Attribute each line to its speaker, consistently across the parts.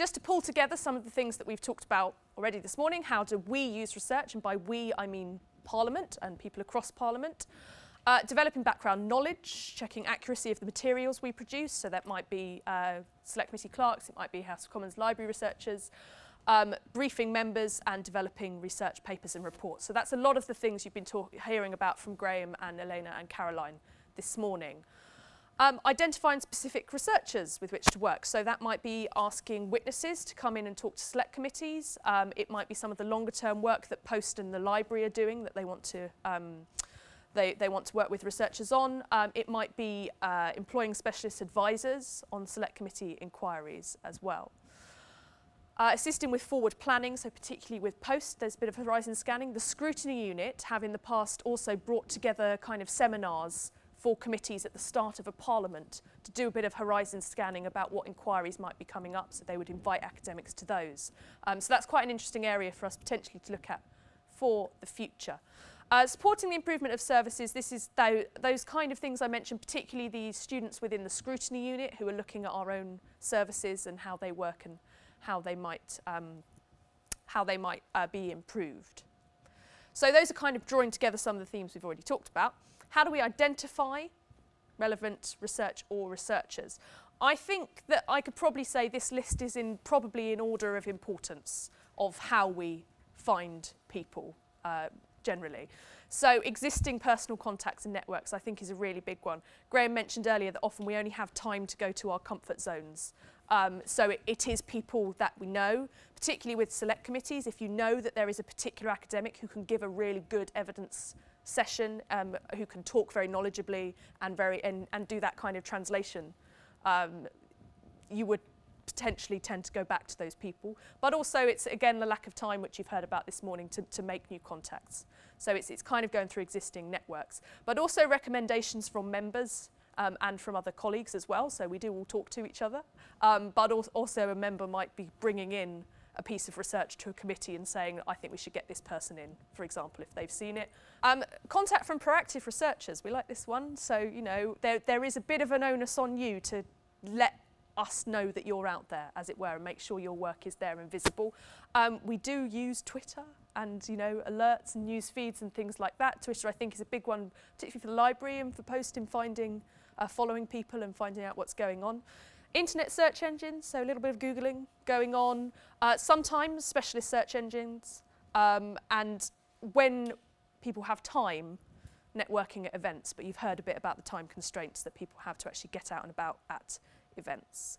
Speaker 1: just to pull together some of the things that we've talked about already this morning, how do we use research? And by we, I mean Parliament and people across Parliament. Uh, developing background knowledge, checking accuracy of the materials we produce, so that might be uh, Select Committee clerks, it might be House of Commons library researchers, um, briefing members and developing research papers and reports. So that's a lot of the things you've been hearing about from Graham and Elena and Caroline this morning. Um, identifying specific researchers with which to work. So that might be asking witnesses to come in and talk to select committees. Um, it might be some of the longer term work that Post and the library are doing that they want to um, they, they want to work with researchers on. Um, it might be uh, employing specialist advisors on select committee inquiries as well. Uh, assisting with forward planning, so particularly with post, there's a bit of horizon scanning. The scrutiny unit have in the past also brought together kind of seminars for committees at the start of a parliament to do a bit of horizon scanning about what inquiries might be coming up, so they would invite academics to those. Um, so that's quite an interesting area for us potentially to look at for the future. Uh, supporting the improvement of services, this is th those kind of things I mentioned, particularly the students within the scrutiny unit who are looking at our own services and how they work and how they might, um, how they might uh, be improved. So those are kind of drawing together some of the themes we've already talked about. How do we identify relevant research or researchers? I think that I could probably say this list is in probably in order of importance of how we find people uh, generally. So existing personal contacts and networks I think is a really big one. Graham mentioned earlier that often we only have time to go to our comfort zones. Um, so it, it is people that we know, particularly with select committees. If you know that there is a particular academic who can give a really good evidence session, um, who can talk very knowledgeably and, very, and, and do that kind of translation, um, you would potentially tend to go back to those people. But also it's, again, the lack of time, which you've heard about this morning, to, to make new contacts. So it's, it's kind of going through existing networks. But also recommendations from members um, and from other colleagues as well. So we do all talk to each other. Um, but also a member might be bringing in a piece of research to a committee and saying, I think we should get this person in, for example, if they've seen it. Um, contact from proactive researchers, we like this one. So, you know, there, there is a bit of an onus on you to let us know that you're out there, as it were, and make sure your work is there and visible. Um, we do use Twitter and you know alerts and news feeds and things like that. Twitter, I think, is a big one, particularly for the library and for posting, finding, uh, following people and finding out what's going on. Internet search engines, so a little bit of googling going on. Uh, sometimes specialist search engines, um, and when people have time, networking at events. But you've heard a bit about the time constraints that people have to actually get out and about at events.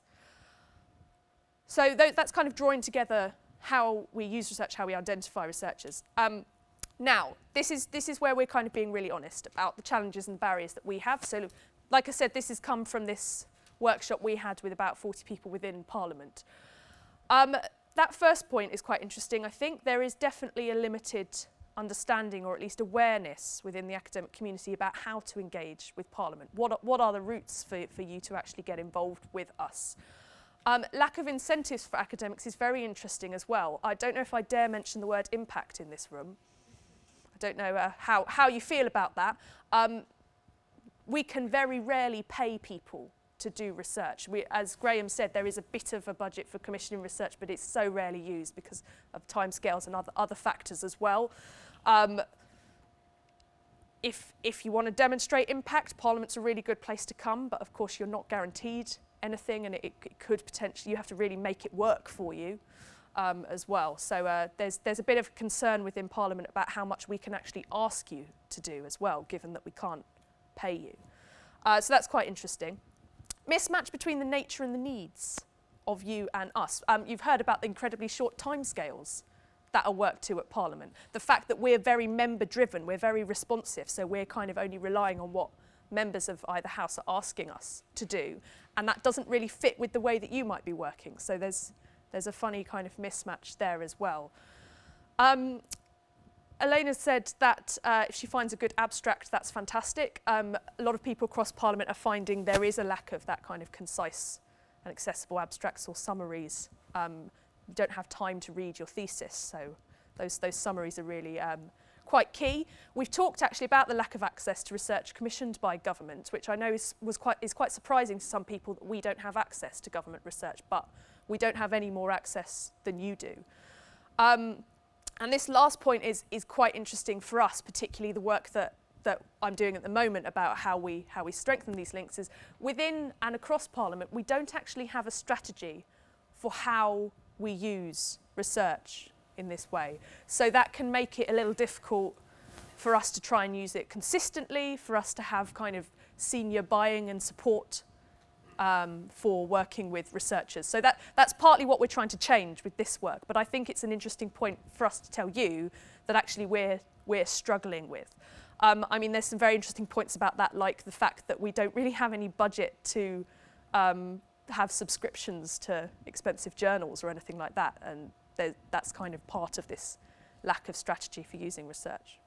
Speaker 1: So th that's kind of drawing together how we use research, how we identify researchers. Um, now, this is, this is where we're kind of being really honest about the challenges and the barriers that we have. So, like I said, this has come from this workshop we had with about 40 people within Parliament. Um, that first point is quite interesting. I think there is definitely a limited understanding or at least awareness within the academic community about how to engage with Parliament. What are, what are the routes for, for you to actually get involved with us? Um, lack of incentives for academics is very interesting as well. I don't know if I dare mention the word impact in this room. I don't know uh, how, how you feel about that. Um, we can very rarely pay people to do research. We, as Graham said, there is a bit of a budget for commissioning research, but it's so rarely used because of timescales and other, other factors as well. Um, if, if you want to demonstrate impact, Parliament's a really good place to come, but of course you're not guaranteed anything and it, it could potentially, you have to really make it work for you um, as well. So uh, there's, there's a bit of concern within Parliament about how much we can actually ask you to do as well, given that we can't pay you. Uh, so that's quite interesting. Mismatch between the nature and the needs of you and us. Um, you've heard about the incredibly short timescales that are worked to at Parliament. The fact that we're very member driven, we're very responsive, so we're kind of only relying on what members of either house are asking us to do. And that doesn't really fit with the way that you might be working. So there's, there's a funny kind of mismatch there as well. Um, Elena said that uh, if she finds a good abstract, that's fantastic. Um, a lot of people across Parliament are finding there is a lack of that kind of concise and accessible abstracts or summaries. Um, you don't have time to read your thesis, so those, those summaries are really um, quite key. We've talked actually about the lack of access to research commissioned by government, which I know is, was quite, is quite surprising to some people that we don't have access to government research, but we don't have any more access than you do. Um, and this last point is, is quite interesting for us, particularly the work that, that I'm doing at the moment about how we, how we strengthen these links is within and across Parliament, we don't actually have a strategy for how we use research in this way. So that can make it a little difficult for us to try and use it consistently, for us to have kind of senior buying and support um, for working with researchers. So that, that's partly what we're trying to change with this work. But I think it's an interesting point for us to tell you that actually we're, we're struggling with. Um, I mean, there's some very interesting points about that, like the fact that we don't really have any budget to um, have subscriptions to expensive journals or anything like that. And that's kind of part of this lack of strategy for using research.